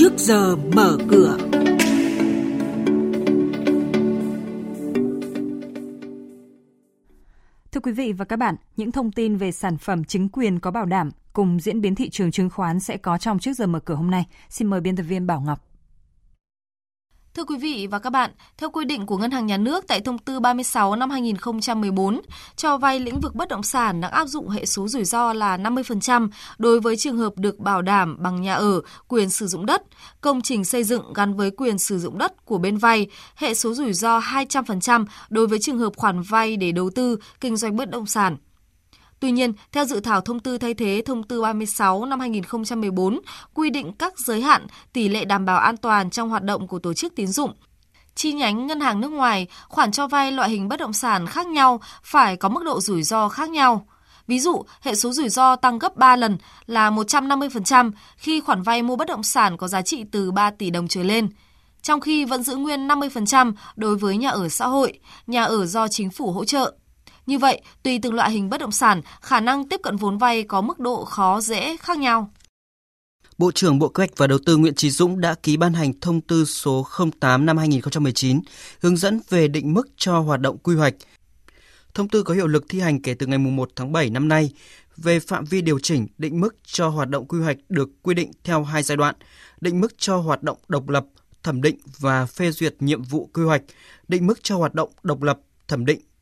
trước giờ mở cửa. Thưa quý vị và các bạn, những thông tin về sản phẩm chứng quyền có bảo đảm cùng diễn biến thị trường chứng khoán sẽ có trong trước giờ mở cửa hôm nay. Xin mời biên tập viên Bảo Ngọc. Thưa quý vị và các bạn, theo quy định của Ngân hàng Nhà nước tại Thông tư 36 năm 2014, cho vay lĩnh vực bất động sản đang áp dụng hệ số rủi ro là 50% đối với trường hợp được bảo đảm bằng nhà ở, quyền sử dụng đất, công trình xây dựng gắn với quyền sử dụng đất của bên vay, hệ số rủi ro 200% đối với trường hợp khoản vay để đầu tư, kinh doanh bất động sản. Tuy nhiên, theo dự thảo thông tư thay thế thông tư 36 năm 2014 quy định các giới hạn tỷ lệ đảm bảo an toàn trong hoạt động của tổ chức tín dụng, chi nhánh ngân hàng nước ngoài, khoản cho vay loại hình bất động sản khác nhau phải có mức độ rủi ro khác nhau. Ví dụ, hệ số rủi ro tăng gấp 3 lần là 150% khi khoản vay mua bất động sản có giá trị từ 3 tỷ đồng trở lên, trong khi vẫn giữ nguyên 50% đối với nhà ở xã hội, nhà ở do chính phủ hỗ trợ. Như vậy, tùy từng loại hình bất động sản, khả năng tiếp cận vốn vay có mức độ khó dễ khác nhau. Bộ trưởng Bộ Kế hoạch và Đầu tư Nguyễn Trí Dũng đã ký ban hành thông tư số 08 năm 2019 hướng dẫn về định mức cho hoạt động quy hoạch. Thông tư có hiệu lực thi hành kể từ ngày 1 tháng 7 năm nay về phạm vi điều chỉnh định mức cho hoạt động quy hoạch được quy định theo hai giai đoạn, định mức cho hoạt động độc lập, thẩm định và phê duyệt nhiệm vụ quy hoạch, định mức cho hoạt động độc lập, thẩm định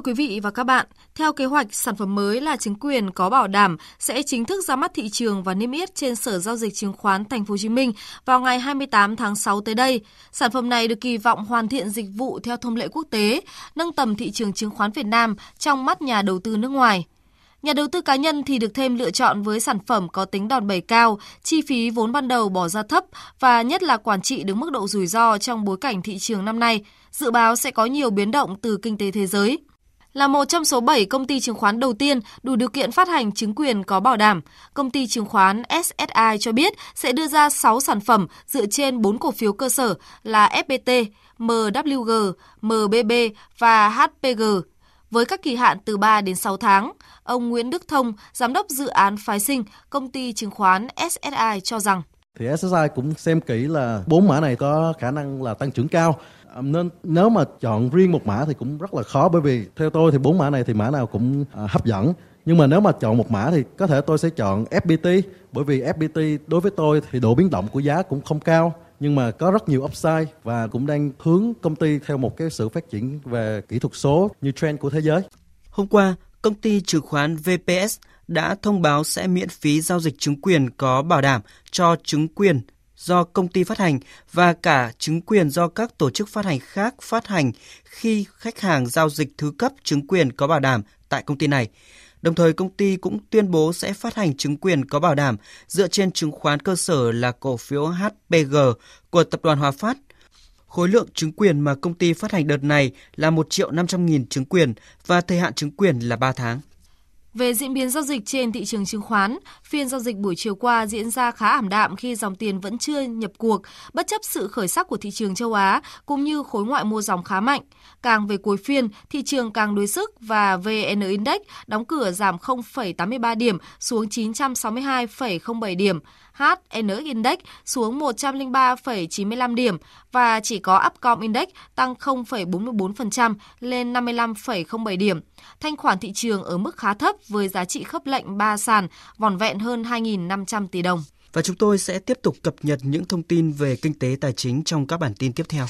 Thưa quý vị và các bạn, theo kế hoạch, sản phẩm mới là chứng quyền có bảo đảm sẽ chính thức ra mắt thị trường và niêm yết trên Sở giao dịch chứng khoán Thành phố Hồ Chí Minh vào ngày 28 tháng 6 tới đây. Sản phẩm này được kỳ vọng hoàn thiện dịch vụ theo thông lệ quốc tế, nâng tầm thị trường chứng khoán Việt Nam trong mắt nhà đầu tư nước ngoài. Nhà đầu tư cá nhân thì được thêm lựa chọn với sản phẩm có tính đòn bẩy cao, chi phí vốn ban đầu bỏ ra thấp và nhất là quản trị được mức độ rủi ro trong bối cảnh thị trường năm nay, dự báo sẽ có nhiều biến động từ kinh tế thế giới. Là một trong số 7 công ty chứng khoán đầu tiên đủ điều kiện phát hành chứng quyền có bảo đảm, công ty chứng khoán SSI cho biết sẽ đưa ra 6 sản phẩm dựa trên 4 cổ phiếu cơ sở là FPT, MWG, MBB và HPG với các kỳ hạn từ 3 đến 6 tháng. Ông Nguyễn Đức Thông, giám đốc dự án phái sinh, công ty chứng khoán SSI cho rằng thì SSI cũng xem kỹ là bốn mã này có khả năng là tăng trưởng cao nên nếu mà chọn riêng một mã thì cũng rất là khó bởi vì theo tôi thì bốn mã này thì mã nào cũng à, hấp dẫn nhưng mà nếu mà chọn một mã thì có thể tôi sẽ chọn FPT bởi vì FPT đối với tôi thì độ biến động của giá cũng không cao nhưng mà có rất nhiều upside và cũng đang hướng công ty theo một cái sự phát triển về kỹ thuật số như trend của thế giới. Hôm qua, công ty chứng khoán VPS đã thông báo sẽ miễn phí giao dịch chứng quyền có bảo đảm cho chứng quyền do công ty phát hành và cả chứng quyền do các tổ chức phát hành khác phát hành khi khách hàng giao dịch thứ cấp chứng quyền có bảo đảm tại công ty này. Đồng thời, công ty cũng tuyên bố sẽ phát hành chứng quyền có bảo đảm dựa trên chứng khoán cơ sở là cổ phiếu HPG của tập đoàn Hòa Phát. Khối lượng chứng quyền mà công ty phát hành đợt này là 1 triệu 500 nghìn chứng quyền và thời hạn chứng quyền là 3 tháng. Về diễn biến giao dịch trên thị trường chứng khoán, phiên giao dịch buổi chiều qua diễn ra khá ảm đạm khi dòng tiền vẫn chưa nhập cuộc, bất chấp sự khởi sắc của thị trường châu Á cũng như khối ngoại mua dòng khá mạnh. Càng về cuối phiên, thị trường càng đối sức và VN Index đóng cửa giảm 0,83 điểm xuống 962,07 điểm. HN Index xuống 103,95 điểm và chỉ có Upcom Index tăng 0,44% lên 55,07 điểm. Thanh khoản thị trường ở mức khá thấp với giá trị khớp lệnh 3 sàn vòn vẹn hơn 2.500 tỷ đồng. Và chúng tôi sẽ tiếp tục cập nhật những thông tin về kinh tế tài chính trong các bản tin tiếp theo.